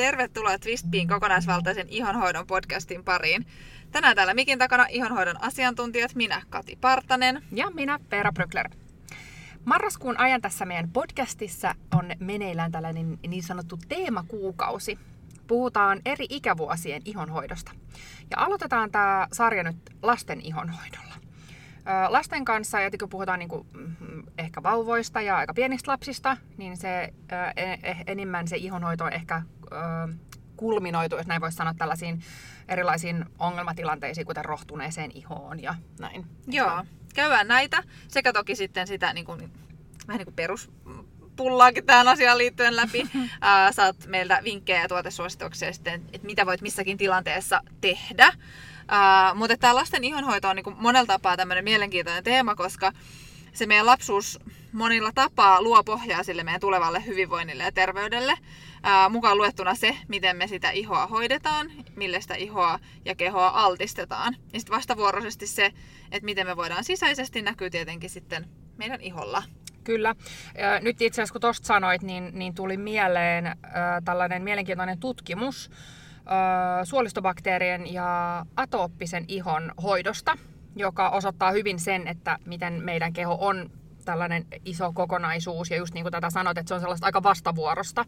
tervetuloa Twistpiin kokonaisvaltaisen ihonhoidon podcastin pariin. Tänään täällä mikin takana ihonhoidon asiantuntijat, minä Kati Partanen. Ja minä Peera Brückler. Marraskuun ajan tässä meidän podcastissa on meneillään tällainen niin sanottu teemakuukausi. Puhutaan eri ikävuosien ihonhoidosta. Ja aloitetaan tämä sarja nyt lasten ihonhoidolla. Lasten kanssa, ja kun puhutaan niin kuin, mm, ehkä vauvoista ja aika pienistä lapsista, niin se e, enimmän se ihonhoito on ehkä kulminoitu, jos näin voisi sanoa, tällaisiin erilaisiin ongelmatilanteisiin, kuten rohtuneeseen ihoon ja näin. Joo, käydään näitä sekä toki sitten sitä niin kuin, vähän niin kuin perus pullaakin tähän asiaan liittyen läpi. Saat meiltä vinkkejä ja tuotesuosituksia sitten, että mitä voit missäkin tilanteessa tehdä. Uh, mutta tämä lasten ihonhoito on niinku monella tapaa tämmöinen mielenkiintoinen teema, koska se meidän lapsuus monilla tapaa luo pohjaa sille meidän tulevalle hyvinvoinnille ja terveydelle. Uh, mukaan luettuna se, miten me sitä ihoa hoidetaan, millä sitä ihoa ja kehoa altistetaan. Ja sitten vastavuoroisesti se, että miten me voidaan sisäisesti, näkyy tietenkin sitten meidän iholla. Kyllä. Nyt itse asiassa kun tuosta sanoit, niin, niin tuli mieleen äh, tällainen mielenkiintoinen tutkimus, suolistobakteerien ja atooppisen ihon hoidosta, joka osoittaa hyvin sen, että miten meidän keho on tällainen iso kokonaisuus, ja just niin kuin tätä sanot, että se on sellaista aika vastavuorosta,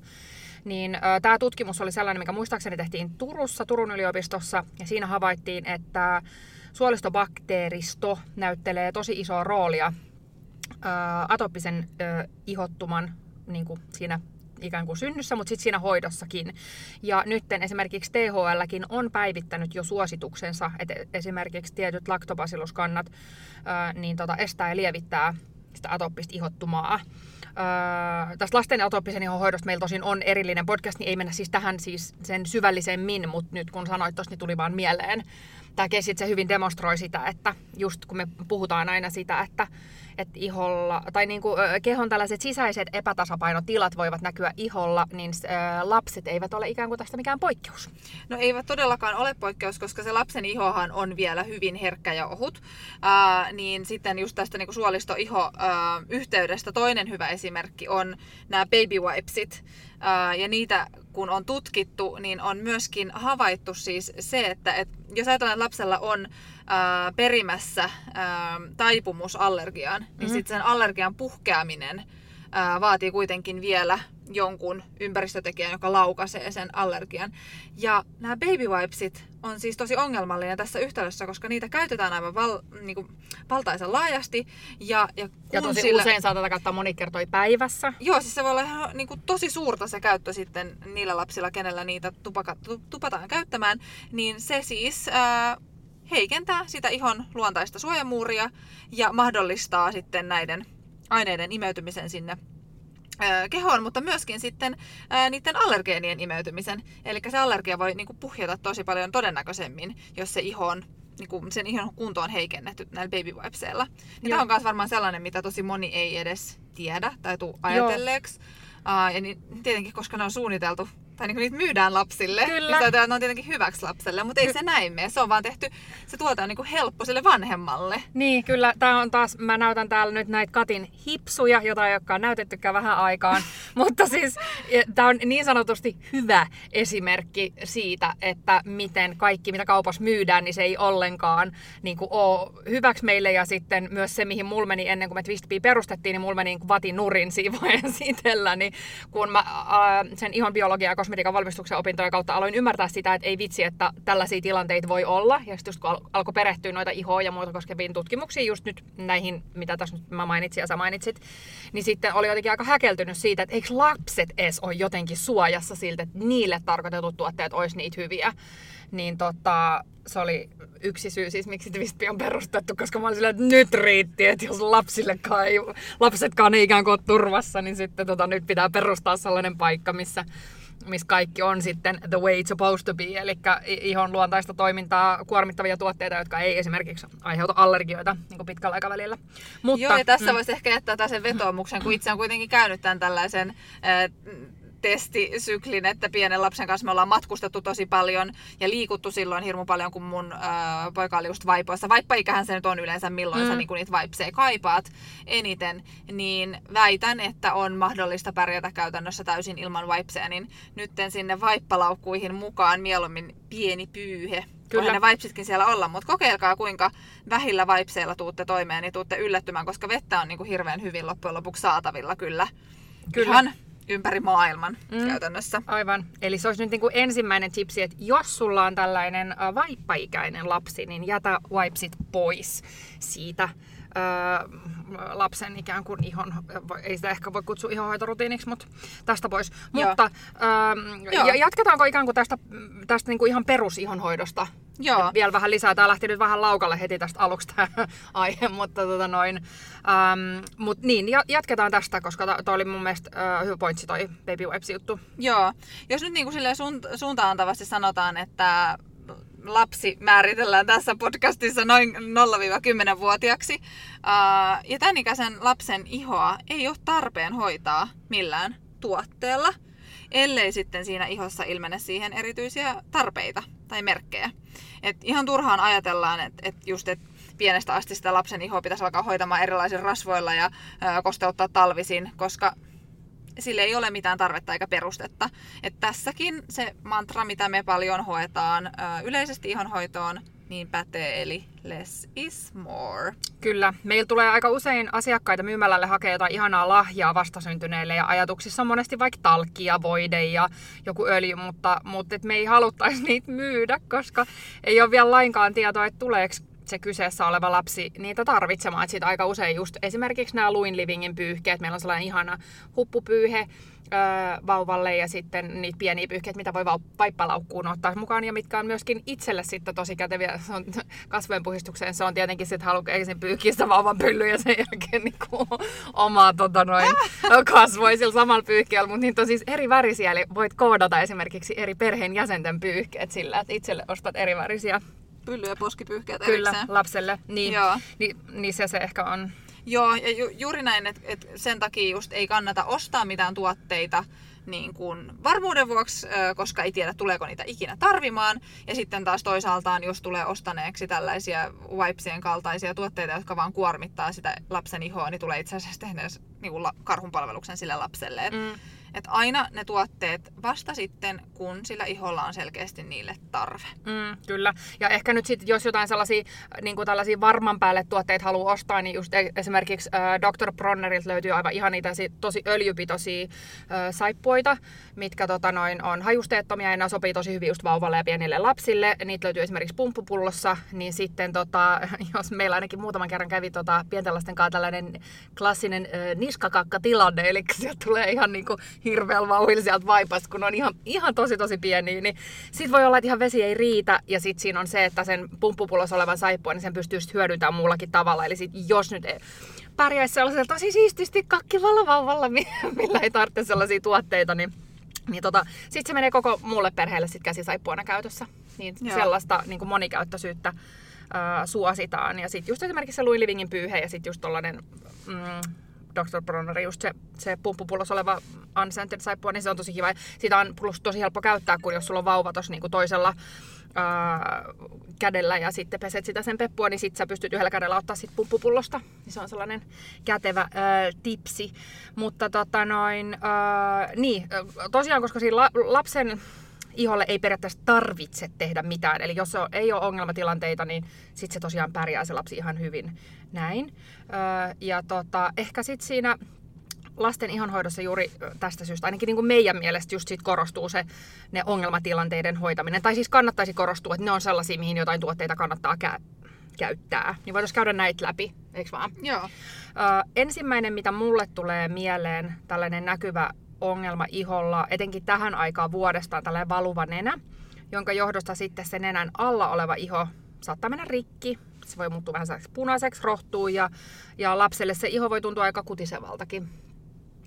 niin tämä tutkimus oli sellainen, mikä muistaakseni tehtiin Turussa, Turun yliopistossa, ja siinä havaittiin, että suolistobakteeristo näyttelee tosi isoa roolia ää, atooppisen ää, ihottuman niin kuin siinä ikään kuin synnyssä, mutta sitten siinä hoidossakin. Ja nyt esimerkiksi THLkin on päivittänyt jo suosituksensa, että esimerkiksi tietyt laktobasiluskannat niin tota, estää ja lievittää sitä atooppista ihottumaa. Öö, tästä lasten atooppisen ihon hoidosta meillä tosin on erillinen podcast, niin ei mennä siis tähän siis sen syvällisemmin, mutta nyt kun sanoit tuossa, niin tuli vaan mieleen. Tämä kesit se hyvin demonstroi sitä, että just kun me puhutaan aina sitä, että että iholla, tai niin kuin, kehon tällaiset sisäiset epätasapainotilat voivat näkyä iholla, niin lapset eivät ole ikään kuin tästä mikään poikkeus. No eivät todellakaan ole poikkeus, koska se lapsen ihohan on vielä hyvin herkkä ja ohut. Ää, niin sitten just tästä niin suolisto-iho-yhteydestä toinen hyvä esimerkki on nämä baby wipesit. Ää, ja niitä kun on tutkittu, niin on myöskin havaittu siis se, että, että jos ajatellaan, että lapsella on ää, perimässä ää, taipumus allergiaan, niin mm-hmm. sitten sen allergian puhkeaminen ää, vaatii kuitenkin vielä jonkun ympäristötekijän, joka laukaisee sen allergian. Ja nämä baby wipesit on siis tosi ongelmallinen tässä yhtälössä, koska niitä käytetään aivan val, niin kuin, valtaisen laajasti. Ja, ja, ja tosi sillä... usein saatetaan käyttää monikertoi päivässä. Joo, siis se voi olla ihan niin kuin, tosi suurta se käyttö sitten niillä lapsilla, kenellä niitä tupaka, tupataan käyttämään. Niin se siis... Ää, heikentää sitä ihon luontaista suojamuuria ja mahdollistaa sitten näiden aineiden imeytymisen sinne kehoon, mutta myöskin sitten ää, niiden allergeenien imeytymisen. Eli se allergia voi niin kuin, puhjeta tosi paljon todennäköisemmin, jos se iho on niin kuin sen ihon kunto on heikennetty näillä baby wipeseilla. Niin tämä on myös varmaan sellainen, mitä tosi moni ei edes tiedä tai tuu ajatelleeksi. Uh, ja niin, tietenkin, koska ne on suunniteltu tai niin niitä myydään lapsille. Kyllä. Niin että ne on tietenkin hyväksi lapselle, mutta ei Ky- se näin mene. Se on vaan tehty, se tuote on niin helppo sille vanhemmalle. Niin, kyllä. Tämä on taas, mä näytän täällä nyt näitä Katin hipsuja, jota ei olekaan näytettykään vähän aikaan. mutta siis tämä on niin sanotusti hyvä esimerkki siitä, että miten kaikki, mitä kaupassa myydään, niin se ei ollenkaan niin kuin, ole hyväksi meille. Ja sitten myös se, mihin mulla meni ennen kuin me Twistbee perustettiin, niin mulla meni niin vatin nurin siinä vaiheessa niin kun mä äh, sen ihon biologiaa kosmetiikan valmistuksen opintojen kautta aloin ymmärtää sitä, että ei vitsi, että tällaisia tilanteita voi olla. Ja sitten just kun alkoi perehtyä noita ihoa ja muuta koskeviin tutkimuksiin, just nyt näihin, mitä tässä nyt mä mainitsin ja sä mainitsit, niin sitten oli jotenkin aika häkeltynyt siitä, että eikö lapset edes ole jotenkin suojassa siltä, että niille tarkoitetut tuotteet olisi niitä hyviä. Niin tota, se oli yksi syy siis, miksi Twistpi on perustettu, koska mä olin silleen, että nyt riitti, että jos lapsillekaan ei, lapsetkaan ei ikään kuin ole turvassa, niin sitten tota, nyt pitää perustaa sellainen paikka, missä missä kaikki on sitten the way it's supposed to be, eli ihon luontaista toimintaa, kuormittavia tuotteita, jotka ei esimerkiksi aiheuta allergioita niin pitkällä aikavälillä. Mutta, Joo, ja tässä mm. voisi ehkä jättää sen vetoomuksen, kun itse on kuitenkin käynyt tämän tällaisen äh, testisyklin, että pienen lapsen kanssa me ollaan matkustettu tosi paljon ja liikuttu silloin hirmu paljon, kun mun ää, poika oli just vaipoissa. Vaippaikähän se nyt on yleensä, milloin mm. sä niin niitä vaipseja kaipaat eniten, niin väitän, että on mahdollista pärjätä käytännössä täysin ilman vaipseja, niin nytten sinne vaippalaukkuihin mukaan mieluummin pieni pyyhe. Kyllä. ne vaipsitkin siellä olla, mutta kokeilkaa kuinka vähillä vaipseilla tuutte toimeen, niin tuutte yllättymään, koska vettä on niin kuin hirveän hyvin loppujen lopuksi saatavilla kyllä. Kyllä. Ihan ympäri maailman mm. käytännössä. Aivan. Eli se olisi nyt niin kuin ensimmäinen tipsi, että jos sulla on tällainen vaippaikäinen lapsi, niin jätä wipsit pois siitä lapsen ikään kuin ihon, ei sitä ehkä voi kutsua ihonhoitorutiiniksi, mutta tästä pois. Joo. Mutta öö, ja jatketaanko ikään kuin tästä, tästä niin kuin ihan perusihonhoidosta? Joo. vielä vähän lisää. Tämä lähti nyt vähän laukalle heti tästä aluksi tämä aihe, mutta tota noin. Ähm, mut niin, jatketaan tästä, koska tämä oli mun mielestä äh, hyvä pointsi toi Baby Wipes juttu. Joo. Jos nyt niin kuin suunt- suuntaantavasti sanotaan, että lapsi määritellään tässä podcastissa noin 0-10-vuotiaaksi. Ja tämän ikäisen lapsen ihoa ei ole tarpeen hoitaa millään tuotteella, ellei sitten siinä ihossa ilmene siihen erityisiä tarpeita tai merkkejä. Et ihan turhaan ajatellaan, että et just et pienestä asti sitä lapsen ihoa pitäisi alkaa hoitamaan erilaisilla rasvoilla ja ää, kosteuttaa talvisin, koska sille ei ole mitään tarvetta eikä perustetta. Et tässäkin se mantra, mitä me paljon hoetaan yleisesti ihonhoitoon, niin pätee, eli less is more. Kyllä. Meillä tulee aika usein asiakkaita myymälälle hakea jotain ihanaa lahjaa vastasyntyneille ja ajatuksissa on monesti vaikka talkkia, voide ja joku öljy, mutta, mutta et me ei haluttaisi niitä myydä, koska ei ole vielä lainkaan tietoa, että tuleeko se kyseessä oleva lapsi niitä tarvitsemaan. Että aika usein just esimerkiksi nämä Luin Livingin pyyhkeet, meillä on sellainen ihana huppupyyhe, vauvalle ja sitten niitä pieniä pyyhkeitä, mitä voi vaippalaukkuun ottaa mukaan ja mitkä on myöskin itselle sitten tosi käteviä se on kasvojen puhistukseen. Se on tietenkin sitten halu ensin pyyhkiä sitä vauvan pylly ja sen jälkeen niinku omaa tota noin, kasvoi sillä samalla pyyhkeellä, mutta niitä on siis eri värisiä, eli voit koodata esimerkiksi eri perheen jäsenten pyyhkeet sillä, että itselle ostat eri värisiä pylly- ja poskipyyhkeet Kyllä, erikseen. lapselle. Niin, Joo. Niin, niin se, se ehkä on Joo, ja ju, juuri näin, että et sen takia just ei kannata ostaa mitään tuotteita niin kuin varmuuden vuoksi, koska ei tiedä tuleeko niitä ikinä tarvimaan. Ja sitten taas toisaaltaan, jos tulee ostaneeksi tällaisia wipesien kaltaisia tuotteita, jotka vaan kuormittaa sitä lapsen ihoa, niin tulee itse asiassa tehdä niin karhunpalveluksen sille lapselle. Et, mm että aina ne tuotteet vasta sitten, kun sillä iholla on selkeästi niille tarve. Mm, kyllä. Ja ehkä nyt sitten, jos jotain sellaisia niin kuin tällaisia varman päälle tuotteita haluaa ostaa, niin just e- esimerkiksi äh, Dr. Bronnerilta löytyy aivan ihan niitä tosi öljypitoisia äh, saippuita, mitkä tota, noin, on hajusteettomia ja ne sopii tosi hyvin just vauvalle ja pienille lapsille. Niitä löytyy esimerkiksi pumppupullossa, niin sitten tota, jos meillä ainakin muutaman kerran kävi tota, pienten lasten kanssa tällainen klassinen äh, niskakakka-tilanne, eli sieltä tulee ihan niin kuin hirveällä vauhilla sieltä vaipasta, kun on ihan, ihan tosi tosi pieniä, niin sit voi olla, että ihan vesi ei riitä, ja sit siinä on se, että sen pumppupullossa olevan saippua, niin sen pystyy hyödyntämään muullakin tavalla. Eli sit jos nyt pärjäisi sellaisella tosi siististi kakkivalla vauvalla, millä ei tarvitse sellaisia tuotteita, niin niin tota, sitten se menee koko muulle perheelle sit käsisaippuana käytössä. Niin Joo. sellaista niin kuin monikäyttöisyyttä ää, suositaan. Ja sitten just esimerkiksi se Louis Livingin pyyhe ja sitten just tollanen mm, Dr. Bronner, just se, se pumppupullossa oleva unscented saippua, niin se on tosi kiva. Sitä on plus tosi helppo käyttää, kun jos sulla on vauva tuossa niinku toisella ää, kädellä ja sitten peset sitä sen peppua, niin sitten sä pystyt yhdellä kädellä ottaa sit pumppupullosta. Niin se on sellainen kätevä ää, tipsi. Mutta tota noin, ää, niin, tosiaan, koska siinä la, lapsen iholle ei periaatteessa tarvitse tehdä mitään. Eli jos ei ole ongelmatilanteita, niin sitten se tosiaan pärjää se lapsi ihan hyvin näin. Öö, ja tota, ehkä sitten siinä lasten ihonhoidossa juuri tästä syystä, ainakin niin kuin meidän mielestä just sit korostuu se ne ongelmatilanteiden hoitaminen. Tai siis kannattaisi korostua, että ne on sellaisia, mihin jotain tuotteita kannattaa kä- käyttää. Niin voitaisiin käydä näitä läpi, eikö vaan? Joo. Ö, ensimmäinen, mitä mulle tulee mieleen, tällainen näkyvä ongelma iholla, etenkin tähän aikaan vuodesta on tällainen valuva nenä, jonka johdosta sitten se nenän alla oleva iho saattaa mennä rikki. Se voi muuttua vähän punaiseksi, rohtuu ja, ja lapselle se iho voi tuntua aika kutisevaltakin.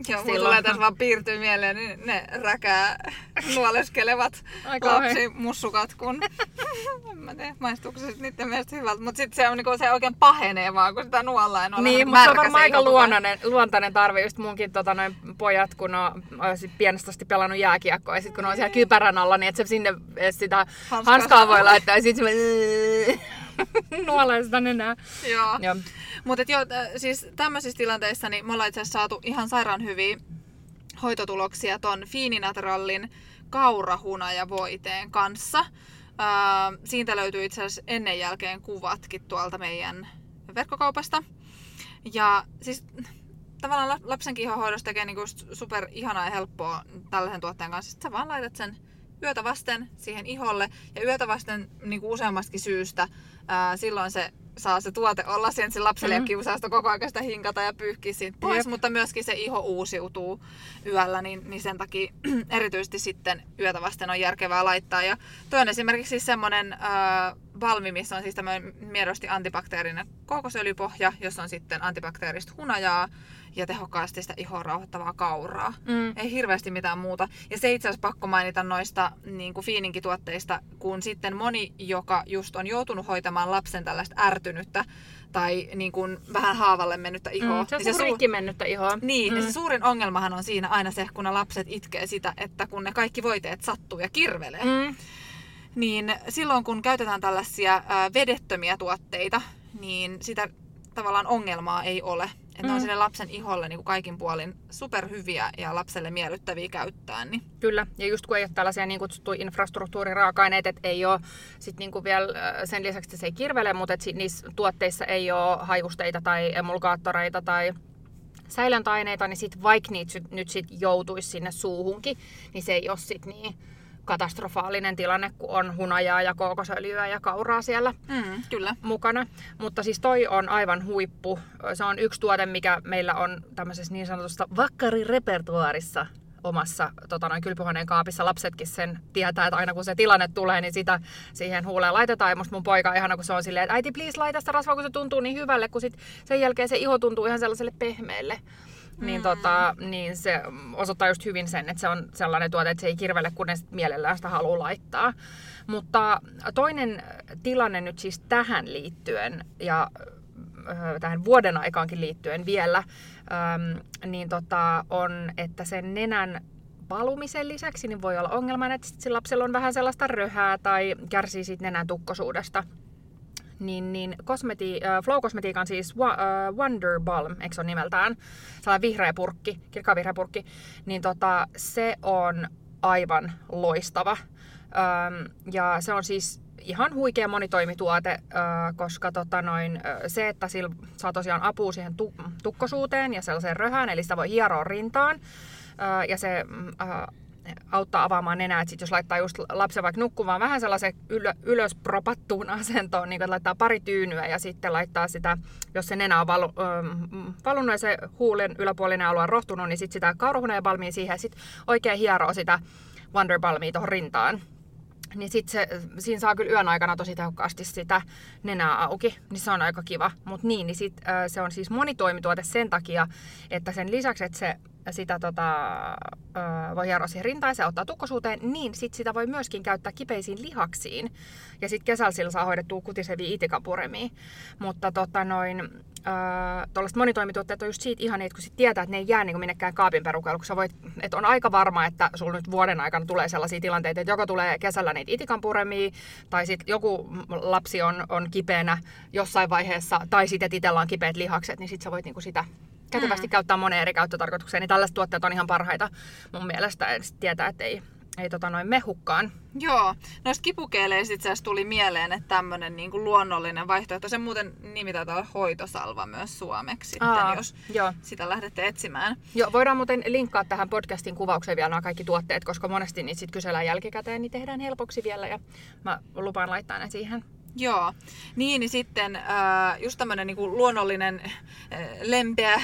Joo, mulla Silloin. tulee tässä vaan piirtyy mieleen niin ne räkää nuoleskelevat lapsimussukat, kun en mä tiedä, maistuuko se niiden mielestä hyvältä, mutta sitten se, on, niinku, se oikein pahenee vaan, kun sitä nuollaan. on Niin, mutta se on varmaan aika luontainen, luontainen tarve. Just munkin tota, noin pojat, kun on, on pienestä asti pelannut jääkiekkoa ja sitten kun on siellä kypärän alla, niin että se sinne sitä Hanskaa hanskaa voi laittaa ja sitten se nuolee sitä nenää. Joo. Joo. Mutta joo, t- siis tämmöisissä tilanteissa niin me ollaan itse asiassa saatu ihan sairaan hyviä hoitotuloksia ton Fiininaturallin kaurahunajavoiteen kanssa. Öö, siitä löytyy itse asiassa ennen jälkeen kuvatkin tuolta meidän verkkokaupasta. Ja siis tavallaan lap- lapsen ihohoidosta tekee niinku super ihanaa ja helppoa tällaisen tuotteen kanssa. Sitten sä vaan laitat sen yötä vasten siihen iholle ja yötä vasten niinku useammastakin syystä. Ää, silloin se saa se tuote olla että se lapselle mm. Mhm. ole kiusausta koko ajan sitä hinkata ja pyyhkiä siitä pois, Jep. mutta myöskin se iho uusiutuu yöllä, niin, niin sen takia erityisesti sitten yötä vasten on järkevää laittaa. Ja toi on esimerkiksi siis semmoinen äh, balmi, missä on siis tämmöinen miedosti antibakteerinen kookosöljypohja, jossa on sitten antibakteerista hunajaa ja tehokkaasti sitä ihoa rauhoittavaa kauraa. Mm. Ei hirveästi mitään muuta. Ja se itse asiassa pakko mainita noista niin kuin fiininkituotteista, kun sitten moni, joka just on joutunut hoitamaan lapsen tällaista ärtynyttä tai niin kuin vähän haavalle mennyttä ihoa. Mm, se on niin se rikki mennyttä ihoa. niin, mm. ja Mm. se suurin ongelmahan on siinä aina se, kun ne lapset itkee sitä, että kun ne kaikki voiteet sattuu ja kirvelee, mm. Mm. niin silloin kun käytetään tällaisia vedettömiä tuotteita, niin sitä tavallaan ongelmaa ei ole. Että mm. ne on sille lapsen iholle niin kuin kaikin puolin superhyviä ja lapselle miellyttäviä käyttää. Niin. Kyllä, ja just kun ei ole tällaisia niin kutsuttuja infrastruktuuriraaka-aineita, että ei ole sit niinku vielä äh, sen lisäksi, että se ei kirvele, mutta että niissä tuotteissa ei ole hajusteita tai emulgaattoreita tai säilöntäaineita, niin sit vaikka niitä nyt sit joutuisi sinne suuhunkin, niin se ei ole sit niin katastrofaalinen tilanne, kun on hunajaa ja kookosöljyä ja kauraa siellä Mm, kyllä. mukana. Mutta siis toi on aivan huippu. Se on yksi tuote, mikä meillä on tämmöisessä niin sanotusta vakkarirepertuaarissa omassa tota, noin kylpyhuoneen kaapissa. Lapsetkin sen tietää, että aina kun se tilanne tulee, niin sitä siihen huuleen laitetaan. Ja musta mun poika on ihana, kun se on silleen, että äiti please laita sitä rasvaa, kun se tuntuu niin hyvälle, kun sit sen jälkeen se iho tuntuu ihan sellaiselle pehmeälle. Niin, Mm. tota, niin se osoittaa just hyvin sen, että se on sellainen tuote, että se ei kirvele, kun ne sit mielellään sitä haluaa laittaa. Mutta toinen tilanne nyt siis tähän liittyen ja ö, tähän vuoden aikaankin liittyen vielä, äm, niin tota, on, että sen nenän valumisen lisäksi niin voi olla ongelma, että sillä lapsella on vähän sellaista röhää tai kärsii siitä nenän tukkosuudesta. Niin, niin kosmeti, äh, Flow Cosmetiikan siis wa, äh, Wonder Balm, eikö se ole nimeltään, sellainen vihreä purkki, kirkkaan purkki, niin tota, se on aivan loistava. Ähm, ja se on siis ihan huikea monitoimituote, äh, koska tota noin, äh, se, että sillä saa tosiaan apua siihen tu- tukkosuuteen ja sellaiseen röhään, eli sitä voi hieroa rintaan. Äh, ja se mm, äh, auttaa avaamaan nenää, että sit jos laittaa just lapsen vaikka nukkumaan vähän sellaisen ylö, ylös propattuun asentoon, niin että laittaa pari tyynyä ja sitten laittaa sitä, jos se nenä on valu, ähm, valunut ja se huulen yläpuolinen alue on rohtunut, niin sitten sitä kaurahuneen balmia siihen ja sitten oikein hieroo sitä Wonder Balmia tuohon rintaan. Niin sit se, siinä saa kyllä yön aikana tosi tehokkaasti sitä nenää auki, niin se on aika kiva. Mutta niin, niin sit, se on siis monitoimituote sen takia, että sen lisäksi, että se sitä tota, voi hieroa siihen rintaan ja se auttaa tukkosuuteen, niin sit sitä voi myöskin käyttää kipeisiin lihaksiin. Ja sitten kesällä sillä saa hoidettua kutisevia itikapuremia. Mutta tota noin, äh, tuollaiset monitoimituotteet on just siitä ihan niitä, kun sit tietää, että ne ei jää niinku minnekään kaapin perukoille, kun sä voit, että on aika varma, että sulla nyt vuoden aikana tulee sellaisia tilanteita, että joko tulee kesällä niitä itikanpuremia, tai sitten joku lapsi on, on kipeänä jossain vaiheessa, tai sitten itsellä on kipeät lihakset, niin sitten sä voit niinku sitä kätevästi Mm. käyttää moneen eri käyttötarkoitukseen, niin tällaiset tuotteet on ihan parhaita mun mielestä, tietää, että ei, ei tota noin mehukkaan. Joo, noista kipukeileistä itse asiassa tuli mieleen, että tämmöinen niin luonnollinen vaihtoehto, se muuten nimi taitaa olla hoitosalva myös suomeksi sitten, Aa, jos Joo. sitä lähdette etsimään. Joo, voidaan muuten linkkaa tähän podcastin kuvaukseen vielä nämä kaikki tuotteet, koska monesti niitä sitten kysellään jälkikäteen, niin tehdään helpoksi vielä ja mä lupaan laittaa ne siihen. Joo, niin, niin sitten äh, just tämmöinen niin luonnollinen, äh, lempeä,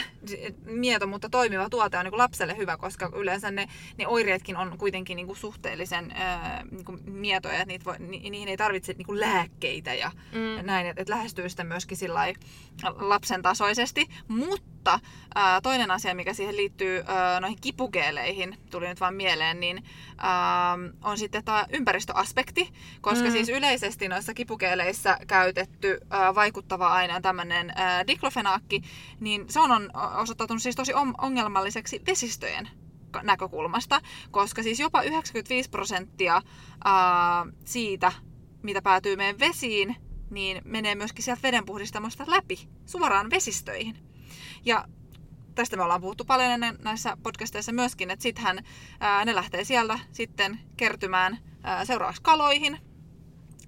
mieto, mutta toimiva tuote on niin lapselle hyvä, koska yleensä ne, ne oireetkin on kuitenkin niin suhteellisen äh, niin mietoja, että niitä voi, ni, niihin ei tarvitse niin lääkkeitä ja Mm. näin, että et lähestyy sitä myöskin lapsen tasoisesti, mutta Mutta ää, toinen asia, mikä siihen liittyy ää, noihin kipukeeleihin, tuli nyt vaan mieleen, niin ää, on sitten tämä ympäristöaspekti, koska mm. siis yleisesti noissa kipukeeleissä käytetty ää, vaikuttava aine on tämmöinen diklofenaakki, niin se on, on osoittautunut siis tosi ongelmalliseksi vesistöjen näkökulmasta, koska siis jopa 95 prosenttia ää, siitä, mitä päätyy meidän vesiin, niin menee myöskin sieltä vedenpuhdistamosta läpi suoraan vesistöihin. Ja tästä me ollaan puhuttu paljon ennen näissä podcasteissa myöskin, että sittenhän ää, ne lähtee siellä sitten kertymään ää, seuraavaksi kaloihin.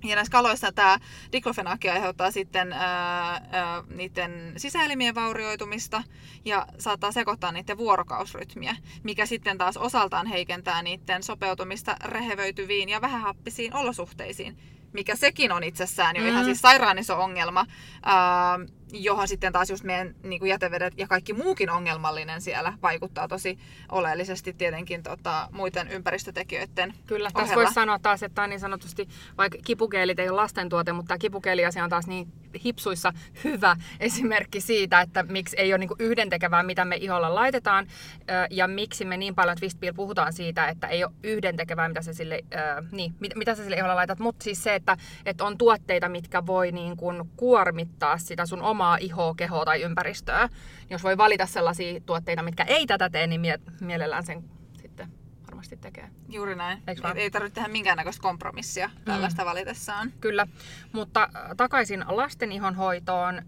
Ja näissä kaloissa tämä diklofenaakki aiheuttaa sitten ää, ää, niiden sisäelimien vaurioitumista ja saattaa sekoittaa niiden vuorokausrytmiä, mikä sitten taas osaltaan heikentää niiden sopeutumista rehevöityviin ja vähähappisiin olosuhteisiin, mikä sekin on itsessään jo mm. ihan siis sairaan iso ongelma, ää, johon sitten taas just meidän niin kuin jätevedet ja kaikki muukin ongelmallinen siellä vaikuttaa tosi oleellisesti tietenkin tota, muiden ympäristötekijöiden Kyllä, tässä voisi sanoa taas, että tämä on niin sanotusti, vaikka kipukeelit ei ole lasten tuote, mutta tämä kipukeeliasia on taas niin hipsuissa hyvä esimerkki siitä, että miksi ei ole niin yhdentekevää, mitä me iholla laitetaan, ja miksi me niin paljon Twistpeel puhutaan siitä, että ei ole yhdentekevää, mitä se sille, äh, niin, mitä sä sille iholla laitat, mutta siis se, että, että on tuotteita, mitkä voi niin kuin kuormittaa sitä sun omaa ihoa, kehoa tai ympäristöä. Jos voi valita sellaisia tuotteita, mitkä ei tätä tee, niin mie- mielellään sen sitten varmasti tekee. Juuri näin. Ei, ei tarvitse tehdä minkäännäköistä kompromissia tällaista mm. valitessaan. Kyllä, mutta äh, takaisin lasten ihon hoitoon, äh,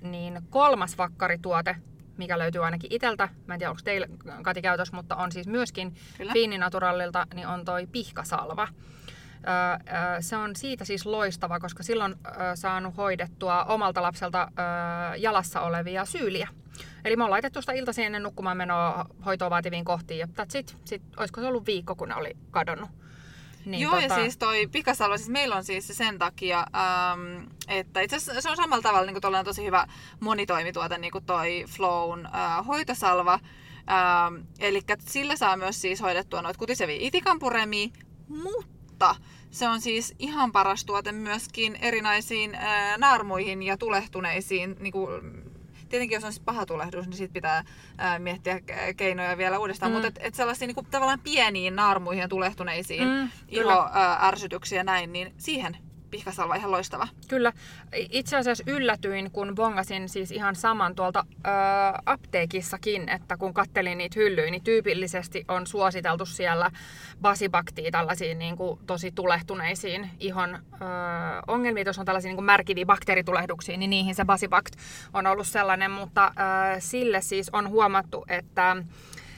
niin kolmas vakkarituote, mikä löytyy ainakin iteltä, mä en tiedä onko teillä Kati käytös, mutta on siis myöskin Fiininaturallilta, niin on toi pihkasalva. Se on siitä siis loistava, koska silloin saanut hoidettua omalta lapselta jalassa olevia syyliä. Eli me on laitettu sitä iltaisin ennen nukkumaan menoa hoitoa vaativiin kohtiin ja that's it. Sitten, olisiko se ollut viikko, kun ne oli kadonnut. Niin, Joo, tota... ja siis toi pikasalva, siis meillä on siis se sen takia, ähm, että itse asiassa se on samalla tavalla niin kuin tosi hyvä monitoimituote, niin kuin toi Flown äh, hoitosalva. Ähm, eli sillä saa myös siis hoidettua noita kutisevia itikampuremia, mutta mutta se on siis ihan paras tuote myöskin erinäisiin ää, naarmuihin ja tulehtuneisiin. Niin kuin, tietenkin jos on siis paha tulehdus, niin siitä pitää ää, miettiä keinoja vielä uudestaan. Mm. Mutta et, et sellaisiin niin kuin, tavallaan pieniin naarmuihin ja tulehtuneisiin mm, ihoärsytyksiä ja näin, niin siihen pihkasalva ihan loistava. Kyllä. Itse asiassa yllätyin, kun bongasin siis ihan saman tuolta ö, apteekissakin, että kun kattelin niitä hyllyjä, niin tyypillisesti on suositeltu siellä basibaktia tällaisiin niin kuin, tosi tulehtuneisiin ihon ö, ongelmiin. Jos on tällaisia niin kuin märkiviä bakteeritulehduksia, niin niihin se basibakt on ollut sellainen, mutta ö, sille siis on huomattu, että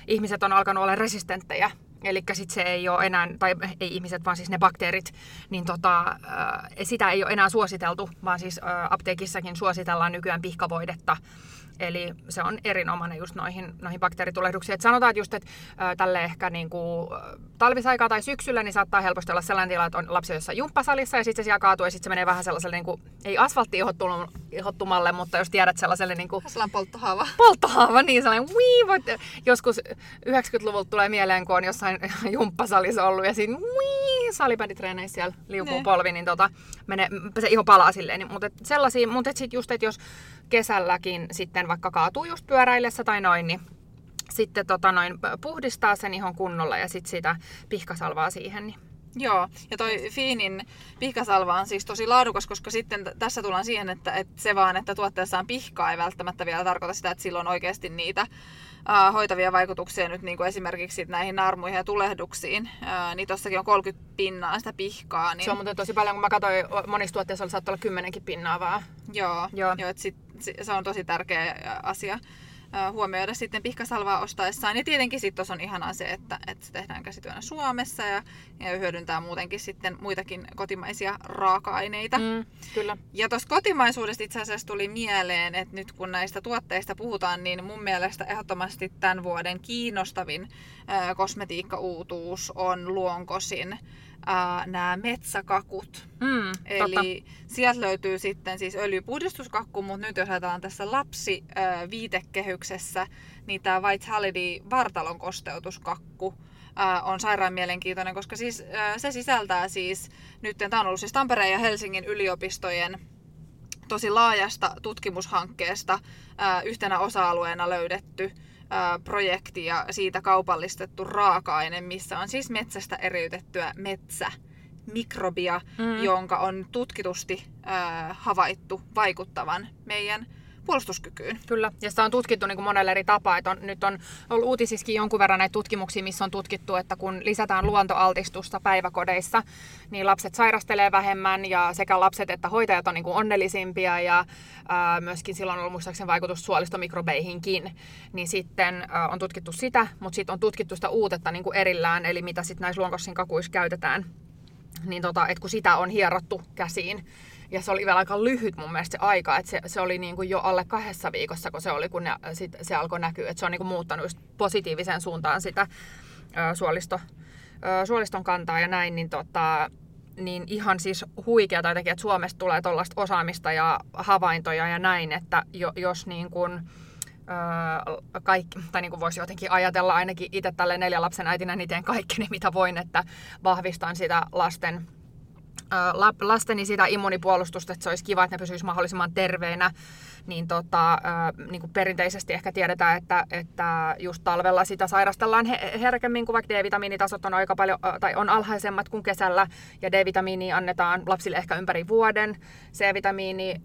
ihmiset on alkanut olla resistenttejä Eli sitten se ei ole enää, tai ei ihmiset, vaan siis ne bakteerit, niin tota, sitä ei ole enää suositeltu, vaan siis apteekissakin suositellaan nykyään pihkavoidetta Eli se on erinomainen just noihin, noihin bakteeritulehduksiin. Et sanotaan, että just, että tälle ehkä niin kuin, talvisaikaa tai syksyllä niin saattaa helposti olla sellainen tila, että on lapsi jossain jumppasalissa ja sitten se siellä kaatuu ja sitten se menee vähän sellaiselle, niin kuin, ei asfaltti ihottumalle, mutta jos tiedät sellaiselle... Niin kuin, sellainen polttohaava. Polttohaava, niin sellainen wii, voit, joskus 90-luvulta tulee mieleen, kun on jossain jumppasalissa ollut ja siinä wii, salibänditreeneissä siellä liukuu ne. polvi, niin tota, menee, se iho palaa silleen. Niin, mutta sellaisia, mutta sitten just, että jos kesälläkin sitten vaikka kaatuu just pyöräillessä tai noin, niin sitten tota noin, puhdistaa sen ihon kunnolla ja sitten sitä pihkasalvaa siihen. Niin. Joo, ja toi Fiinin pihkasalva on siis tosi laadukas, koska sitten tässä tullaan siihen, että, että se vaan, että tuotteessa on pihkaa ei välttämättä vielä tarkoita sitä, että silloin oikeasti niitä äh, hoitavia vaikutuksia nyt niin kuin esimerkiksi näihin naarmuihin ja tulehduksiin. Äh, niin tossakin on 30 pinnaa sitä pihkaa. Niin... Se on muuten tosi paljon, kun mä katsoin, monissa tuotteissa saattaa olla kymmenenkin pinnaa vaan. Joo, Joo. Joo että sit, se on tosi tärkeä asia huomioida sitten pihkasalvaa ostaessaan. Ja tietenkin sitten tuossa on ihanaa se, että, että se tehdään käsityönä Suomessa ja, ja hyödyntää muutenkin sitten muitakin kotimaisia raaka-aineita. Mm, kyllä. Ja tuosta kotimaisuudesta itse asiassa tuli mieleen, että nyt kun näistä tuotteista puhutaan, niin mun mielestä ehdottomasti tämän vuoden kiinnostavin ää, kosmetiikka-uutuus on Luonkosin äh, nämä metsäkakut. Mm, Eli totta. sieltä löytyy sitten siis öljypuhdistuskakku, mutta nyt jos ajatellaan tässä lapsi äh, viitekehyksessä, niin tämä Vitality vartalon kosteutuskakku äh, on sairaan mielenkiintoinen, koska siis, äh, se sisältää siis, nyt tämä on ollut siis Tampereen ja Helsingin yliopistojen tosi laajasta tutkimushankkeesta ää, yhtenä osa-alueena löydetty projekti ja siitä kaupallistettu raaka-aine, missä on siis metsästä eriytettyä metsä mikrobia, mm. jonka on tutkitusti ää, havaittu vaikuttavan meidän puolustuskykyyn. Kyllä, ja sitä on tutkittu niin kuin monella eri tapaa. Että on, nyt on ollut uutisissakin jonkun verran näitä tutkimuksia, missä on tutkittu, että kun lisätään luontoaltistusta päiväkodeissa, niin lapset sairastelee vähemmän ja sekä lapset että hoitajat on niin kuin onnellisimpia ja ää, myöskin silloin on ollut muistaakseni vaikutus suolistomikrobeihinkin. Niin sitten ää, on tutkittu sitä, mutta sitten on tutkittu sitä uutetta niin kuin erillään, eli mitä sitten näissä luonkossin kakuissa käytetään. Niin tota, että kun sitä on hierottu käsiin, ja se oli vielä aika lyhyt mun mielestä se aika, että se, se oli niin kuin jo alle kahdessa viikossa, kun se oli, kun ne, sit, se alkoi näkyä, että se on niin kuin muuttanut just positiiviseen suuntaan sitä ö, suolisto, ö, suoliston kantaa ja näin, niin, tota, niin ihan siis huikeata jotenkin, että Suomesta tulee tuollaista osaamista ja havaintoja ja näin, että jo, jos niin kuin, kaikki, tai niin kuin voisi jotenkin ajatella ainakin itse tälle neljän lapsen äitinä, niin teen kaikkeni mitä voin, että vahvistan sitä lasten lasteni sitä immunipuolustusta, että se olisi kiva, että ne pysyisi mahdollisimman terveinä, niin, tota, niin kuin perinteisesti ehkä tiedetään, että, että just talvella sitä sairastellaan herkemmin, kun vaikka D-vitamiinitasot on aika paljon, tai on alhaisemmat kuin kesällä, ja D-vitamiini annetaan lapsille ehkä ympäri vuoden. C-vitamiini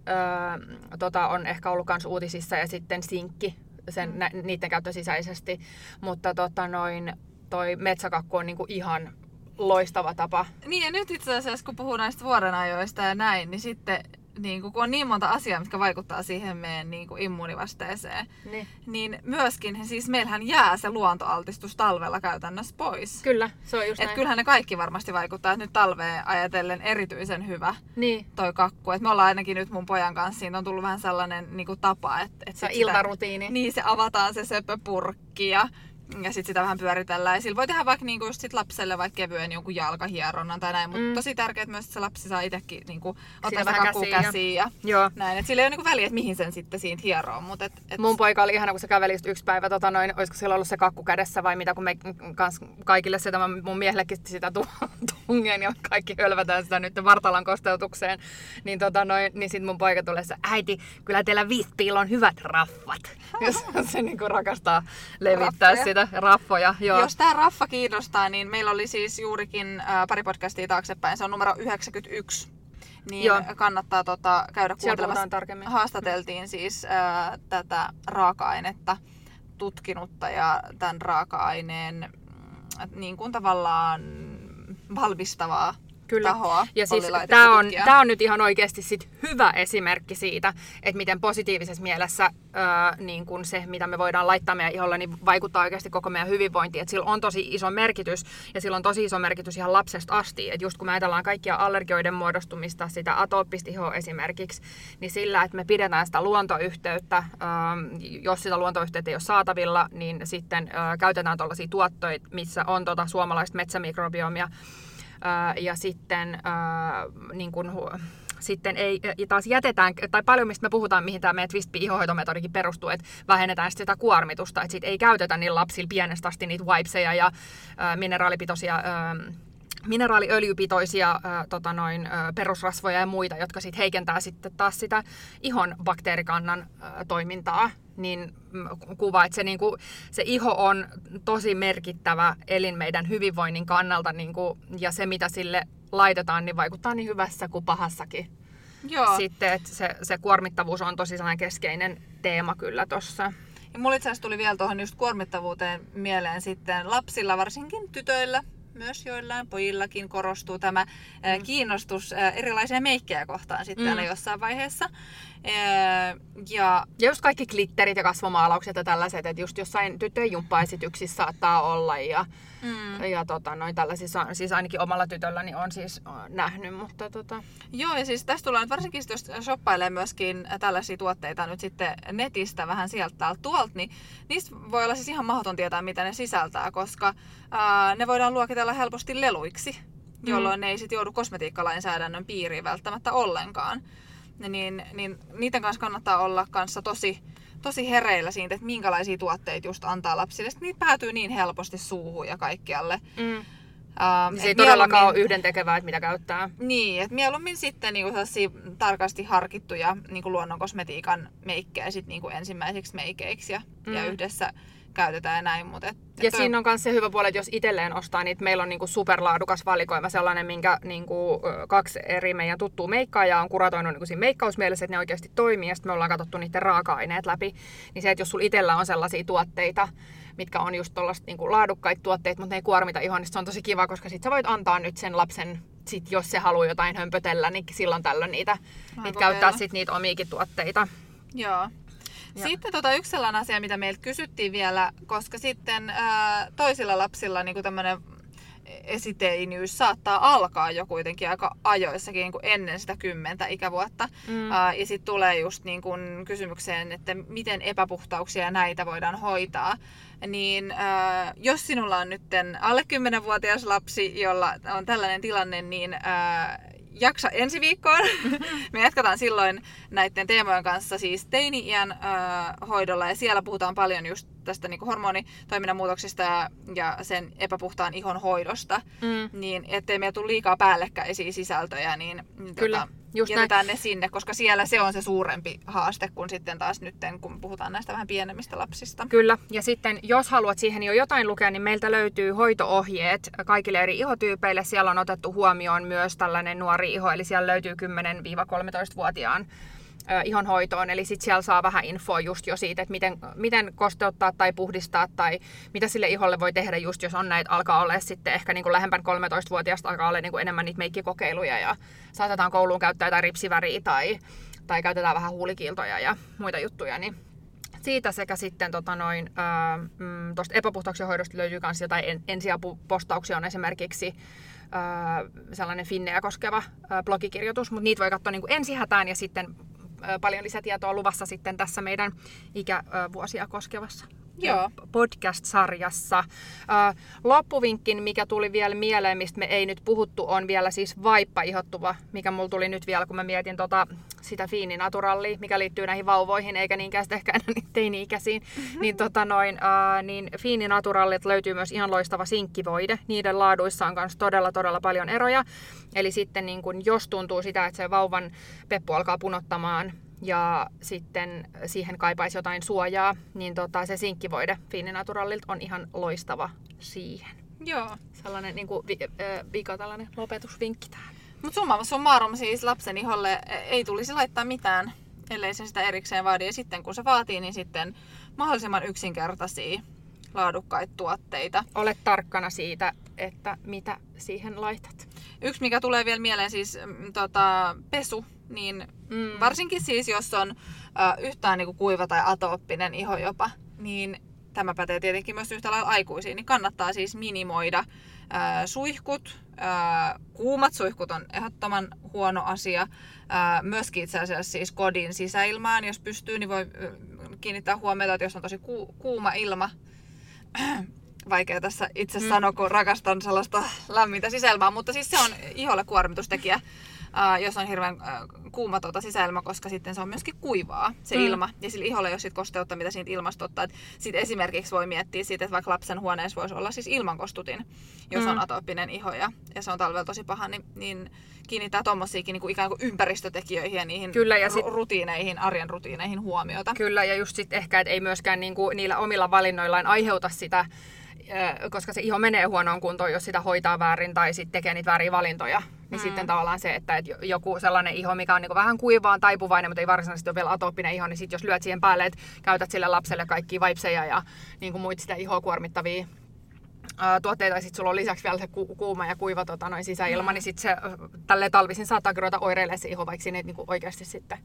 tota, on ehkä ollut myös uutisissa, ja sitten sinkki, sen, niiden käyttö sisäisesti, mutta tota, noin, toi metsäkakku on niinku ihan loistava tapa. Niin ja nyt itse asiassa kun puhuu näistä vuorenajoista ja näin, niin sitten niin kun on niin monta asiaa, mitkä vaikuttaa siihen meidän niin kuin immunivasteeseen, niin. niin myöskin siis meillähän jää se luontoaltistus talvella käytännössä pois. Kyllä, se on just Et näin. kyllähän ne kaikki varmasti vaikuttaa, että nyt talveen ajatellen erityisen hyvä niin. toi kakku. Et me ollaan ainakin nyt mun pojan kanssa, siinä on tullut vähän sellainen niin kuin tapa, että... Et se iltarutiini. niin, se avataan se söpöpurkki ja ja sitten sitä vähän pyöritellään. Ja sillä voi tehdä vaikka niinku just sit lapselle vaikka kevyen jonkun jalkahieronnan tai näin. Mutta mm. tosi tärkeää myös, että se lapsi saa itsekin niinku, ottaa sitä kakkua käsiin, käsiin ja, Joo. näin. Et sillä ei ole niinku väliä, että mihin sen sitten siitä hieroo. Mut et, et... Mun poika oli ihana, kun se käveli just yksi päivä, tota noin, olisiko sillä ollut se kakku kädessä vai mitä, kun me kans kaikille sitä, mun miehellekin sitä tungeen ja kaikki hölvätään sitä nyt vartalan kosteutukseen. Niin, tota noin, niin sit mun poika tulee se, äiti, kyllä teillä viittiillä on hyvät raffat. Jos se niinku rakastaa levittää Raffoja. sitä raffoja. Joo. Jos tämä raffa kiinnostaa, niin meillä oli siis juurikin äh, pari podcastia taaksepäin, se on numero 91. Niin Joo. kannattaa tota, käydä kuuntelemassa. tarkemmin. Haastateltiin siis äh, tätä raaka-ainetta tutkinutta ja tämän raaka-aineen mm, niin kuin tavallaan valmistavaa Kyllä. tahoa ja siis tämä on, tää on nyt ihan oikeasti sit hyvä esimerkki siitä, että miten positiivisessa mielessä öö, niin kun se, mitä me voidaan laittaa meidän iholle, niin vaikuttaa oikeasti koko meidän hyvinvointiin. Et sillä on tosi iso merkitys ja sillä on tosi iso merkitys ihan lapsesta asti. Et just kun me ajatellaan kaikkia allergioiden muodostumista, sitä atooppista ihoa esimerkiksi, niin sillä, että me pidetään sitä luontoyhteyttä, öö, jos sitä luontoyhteyttä ei ole saatavilla, niin sitten öö, käytetään tuollaisia tuottoja, missä on tota suomalaista metsämikrobiomia, ja sitten niin kun, sitten ei ja taas jätetään, tai paljon mistä me puhutaan, mihin tämä meidän Twistpi ihohoitometodikin perustuu, että vähennetään sitä kuormitusta, että sit ei käytetä niin lapsilla pienestä asti niitä wipeseja ja ä, mineraalipitoisia ä, mineraaliöljypitoisia ä, tota noin, ä, perusrasvoja ja muita, jotka sit heikentää sitten taas sitä ihon bakteerikannan ä, toimintaa niin kuva, että se, niin kuin, se iho on tosi merkittävä elin meidän hyvinvoinnin kannalta niin kuin, ja se mitä sille laitetaan, niin vaikuttaa niin hyvässä kuin pahassakin. Joo. Sitten, että se, se kuormittavuus on tosi sellainen keskeinen teema kyllä tuossa. Ja mulla itse tuli vielä tuohon just kuormittavuuteen mieleen sitten lapsilla, varsinkin tytöillä, myös joillain pojillakin korostuu tämä mm. kiinnostus erilaisia meikkejä kohtaan sitten mm. aina jossain vaiheessa. Ja, ja just kaikki glitterit ja kasvomaalaukset ja tällaiset, että just jossain tyttöjen jumppaesityksissä saattaa olla ja, mm. ja tota, noin tällaisissa, siis ainakin omalla tytölläni on siis nähnyt, mutta tota... Joo, ja siis tästä tullaan nyt varsinkin, jos shoppailee myöskin tällaisia tuotteita nyt sitten netistä vähän sieltä täältä tuolta, niin niistä voi olla siis ihan mahdoton tietää, mitä ne sisältää, koska ää, ne voidaan luokitella helposti leluiksi, jolloin mm. ne ei sitten joudu kosmetiikkalainsäädännön piiriin välttämättä ollenkaan niin, niin niiden kanssa kannattaa olla kanssa tosi, tosi hereillä siitä, että minkälaisia tuotteita just antaa lapsille. Sitten niitä päätyy niin helposti suuhun ja kaikkialle. Mm. Ähm, Se ei todellakaan ole yhdentekevää, että mitä käyttää. Niin, että mieluummin sitten niinku tarkasti harkittuja niinku luonnon kosmetiikan meikkejä sit niinku ensimmäisiksi meikeiksi ja, mm. ja Mm. yhdessä käytetään ja näin. Mutta et, Ja siinä on myös se hyvä puoli, että jos itselleen ostaa, niin meillä on niinku superlaadukas valikoima sellainen, minkä niinku, kaksi eri meidän tuttua meikkaajaa on kuratoinut niinku siinä meikkausmielessä, että ne oikeasti toimii, ja sitten me ollaan katsottu niiden raaka-aineet läpi. Niin se, että jos sulla itsellä on sellaisia tuotteita, mitkä on just tuollaista niinku laadukkaita tuotteita, mutta ne ei kuormita ihon, niin se on tosi kiva, koska sit sä voit antaa nyt sen lapsen, sit jos se haluaa jotain hömpötellä, niin silloin tällöin niitä, niitä käyttää sit niitä omiakin tuotteita. Joo. Ja. Sitten tota yksi sellainen asia, mitä meiltä kysyttiin vielä, koska sitten ää, toisilla lapsilla niin tämmöinen esiteinyys saattaa alkaa jo kuitenkin aika ajoissakin niin kuin ennen sitä kymmentä ikävuotta. Mm. Ää, ja sitten tulee just niin kuin kysymykseen, että miten epäpuhtauksia näitä voidaan hoitaa. Niin ää, jos sinulla on nyt alle 10-vuotias lapsi, jolla on tällainen tilanne, niin ää, jaksa ensi viikkoon. Me jatketaan silloin näiden teemojen kanssa siis teini-iän ää, hoidolla ja siellä puhutaan paljon just tästä niin hormonitoiminnan muutoksista ja, ja sen epäpuhtaan ihon hoidosta. Mm. Niin ettei meillä tule liikaa päällekkäisiä sisältöjä, niin, niin Kyllä, tota, just näin. jätetään ne sinne, koska siellä se on se suurempi haaste kuin sitten taas nyt, kun puhutaan näistä vähän pienemmistä lapsista. Kyllä, ja sitten jos haluat siihen jo jotain lukea, niin meiltä löytyy hoitoohjeet kaikille eri ihotyypeille. Siellä on otettu huomioon myös tällainen nuori iho, eli siellä löytyy 10-13-vuotiaan ö, ihon hoitoon. Eli sitten siellä saa vähän infoa just jo siitä, että miten, miten kosteuttaa tai puhdistaa tai mitä sille iholle voi tehdä just, jos on näitä, alkaa olla sitten ehkä niin kuin lähempän 13-vuotiaasta alkaa olla niin kuin enemmän niitä meikkikokeiluja ja saatetaan kouluun käyttää jotain ripsiväriä tai, tai käytetään vähän huulikiiltoja ja muita juttuja, niin siitä sekä sitten tota noin, ää, mm, tuosta hoidosta löytyy myös jotain en, ensiapupostauksia on esimerkiksi ää, sellainen Finneä koskeva ää, blogikirjoitus, mutta niitä voi katsoa niin kuin ensihätään ja sitten paljon lisätietoa luvassa sitten tässä meidän ikävuosia koskevassa Joo. podcast-sarjassa. Loppuvinkkin, mikä tuli vielä mieleen, mistä me ei nyt puhuttu, on vielä siis vaippa-ihottuva, mikä mulla tuli nyt vielä, kun mä mietin tota, sitä fiininaturallia, mikä liittyy näihin vauvoihin, eikä niinkään sitten ehkä enää teini-ikäisiin. Mm-hmm. Niin, tota noin, ää, niin fiininaturallit löytyy myös ihan loistava sinkkivoide. Niiden laaduissa on myös todella, todella paljon eroja. Eli sitten niin kun, jos tuntuu sitä, että se vauvan peppu alkaa punottamaan, ja sitten siihen kaipaisi jotain suojaa, niin tota, se sinkkivoide Fiininaturallilt on ihan loistava siihen. Joo. Sellainen niin kuin, vi, äh, vika tällainen lopetusvinkki tähän. Mutta summa summarum siis lapsen iholle ei tulisi laittaa mitään, ellei se sitä erikseen vaadi. Ja sitten kun se vaatii, niin sitten mahdollisimman yksinkertaisia, laadukkaita tuotteita. Ole tarkkana siitä, että mitä siihen laitat. Yksi, mikä tulee vielä mieleen, siis mm, tota, pesu, niin Mm. varsinkin siis, jos on ö, yhtään niin kuin kuiva tai atooppinen iho jopa, niin tämä pätee tietenkin myös yhtä lailla aikuisiin, niin kannattaa siis minimoida ö, suihkut. Ö, kuumat suihkut on ehdottoman huono asia. Ö, myöskin itse asiassa siis kodin sisäilmaan, jos pystyy, niin voi kiinnittää huomiota, että jos on tosi ku, kuuma ilma, vaikea tässä itse Mm. sanoa, kun rakastan sellaista lämmintä sisäilmaa, mutta siis se on iholle kuormitustekijä, ää, jos on hirveän ää, kuuma tuota sisäilma, koska sitten se on myöskin kuivaa, se Mm. ilma. Ja sillä iholla ei ole sit kosteutta, mitä siitä ilmasta ottaa. Sitten esimerkiksi voi miettiä siitä, että vaikka lapsen huoneessa voisi olla siis ilmankostutin, jos Mm. on atooppinen iho ja, ja se on talvella tosi paha, niin, niin kiinnittää tommosiakin niin kuin ikään kuin ympäristötekijöihin ja niihin Kyllä, ja sit- rutiineihin, arjen rutiineihin huomiota. Kyllä, ja just sitten ehkä, että ei myöskään niinku niillä omilla valinnoillaan aiheuta sitä, koska se iho menee huonoon kuntoon, jos sitä hoitaa väärin tai sitten tekee niitä vääriä valintoja. Niin Mm. sitten tavallaan se, että et jo- joku sellainen iho, mikä on niinku vähän kuivaan taipuvainen, mutta ei varsinaisesti ole vielä atooppinen iho, niin sitten jos lyöt siihen päälle, että käytät sille lapselle kaikki vaipseja ja niinku muita sitä ihoa kuormittavia tuotteita, ja sitten sulla on lisäksi vielä se ku- kuuma ja kuiva tota, noin sisäilma, Mm. niin sitten se ö, tälleen talvisin saattaa ruveta oireilemaan se iho, vaikka siinä ei niinku oikeasti sitten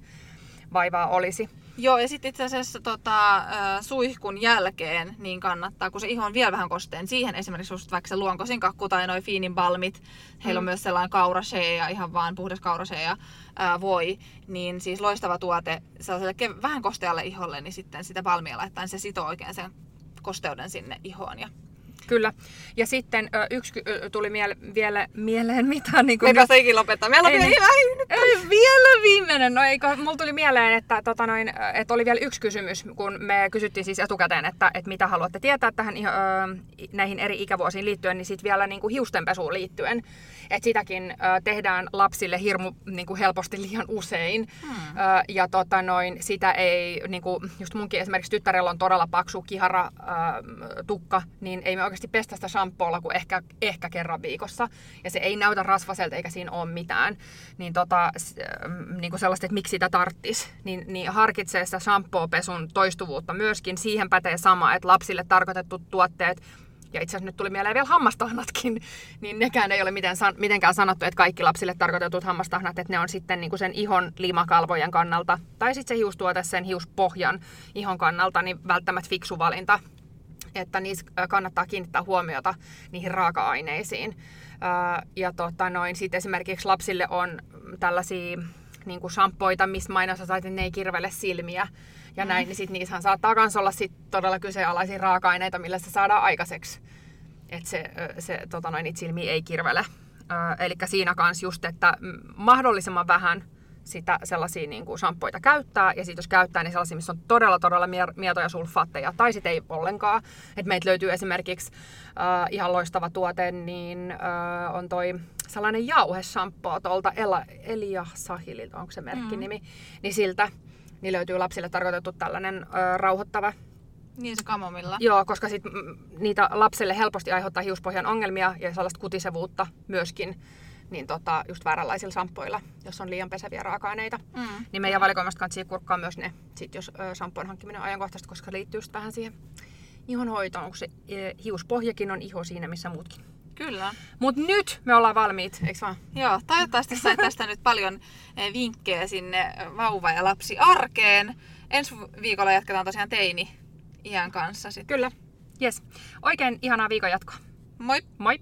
vaivaa olisi. Joo, ja sitten itse asiassa tota, suihkun jälkeen niin kannattaa, kun se iho on vielä vähän kosteen, siihen esimerkiksi just vaikka se luonkosin kakku tai noi fiinin balmit, heillä on Mm. myös sellainen kaurashea ja ihan vaan puhdas kaurashea ja äh, voi, niin siis loistava tuote sellaiselle kev- vähän kostealle iholle, niin sitten sitä balmia laittaa, niin se sitoo oikein sen kosteuden sinne ihoon ja Kyllä. Ja sitten ö, yksi ö, tuli miele- vielä mieleen, mitä niin Me ei ikinä lopettaa. Meillä on Ei vielä niin. Ei, vielä viimeinen. No eikö, mulla tuli mieleen, että, tota noin, että oli vielä yksi kysymys, kun me kysyttiin siis etukäteen, että, että mitä haluatte tietää tähän ö, näihin eri ikävuosiin liittyen, niin sitten vielä niin kuin hiustenpesuun liittyen. Että sitäkin ö, tehdään lapsille hirmu niin kuin helposti liian usein. Hmm. Ö, ja tota noin, sitä ei, niin kuin, just munkin esimerkiksi tyttärellä on todella paksu kihara ö, tukka, niin ei me oikeasti pestä sitä shampoolla kuin ehkä, ehkä kerran viikossa. Ja se ei näytä rasvaselta eikä siinä ole mitään. Niin, tota, ähm, niin kuin sellaista, että miksi sitä tarttis, niin, niin harkitsee sitä shampoo-pesun toistuvuutta myöskin. Siihen pätee sama, että lapsille tarkoitetut tuotteet ja itse asiassa nyt tuli mieleen vielä hammastahnatkin, niin nekään ei ole miten, mitenkään sanottu, että kaikki lapsille tarkoitetut hammastahnat, että ne on sitten niin kuin sen ihon limakalvojen kannalta, tai sitten se hiustuote sen hiuspohjan ihon kannalta, niin välttämättä fiksu valinta että niissä kannattaa kiinnittää huomiota niihin raaka-aineisiin. Ja tota noin, sit esimerkiksi lapsille on tällaisia niin kuin shampoita, missä mainostetaan, että ne ei kirvele silmiä ja näin, niin sit niissähän saattaa myös olla sit todella kyseenalaisia raaka-aineita, millä se saadaan aikaiseksi. Että se, se tota noin, niitä silmiä ei kirvele. Eli siinä kanssa just, että mm, mahdollisimman vähän sitä sellaisia niin kuin shampoita käyttää, ja sitten jos käyttää, niin sellaisia, missä on todella, todella mietoja sulfaatteja, tai sitten ei ollenkaan. Et meiltä löytyy esimerkiksi äh, ihan loistava tuote, niin äh, on toi sellainen jauheshampoo tuolta Ela, Elia Sahililta, onko se merkkinimi, mm. niin siltä. Niin löytyy lapsille tarkoitettu tällainen äh, rauhoittava. Niin se kamomilla. Joo, koska sit, mm, niitä lapselle helposti aiheuttaa hiuspohjan ongelmia ja sellaista kutisevuutta myöskin niin tota, just vääränlaisilla sampoilla, jos on liian peseviä raaka-aineita. Mm. Niin meidän valikoimasta kannattaa kurkkaa myös ne, sit jos ö, shampoon hankkiminen on ajankohtaista, koska se liittyy just vähän siihen ihon hoitoon, kun se e, hiuspohjakin on iho siinä, missä muutkin. Kyllä. Mut nyt me ollaan valmiit, eikö vaan? Joo, toivottavasti sait tästä nyt paljon eh, vinkkejä sinne vauva- ja lapsi arkeen. Ensi viikolla jatketaan tosiaan teini iän kanssa sitten. Kyllä. Yes. Oikein ihanaa viikon jatkoa. Moi! Moi!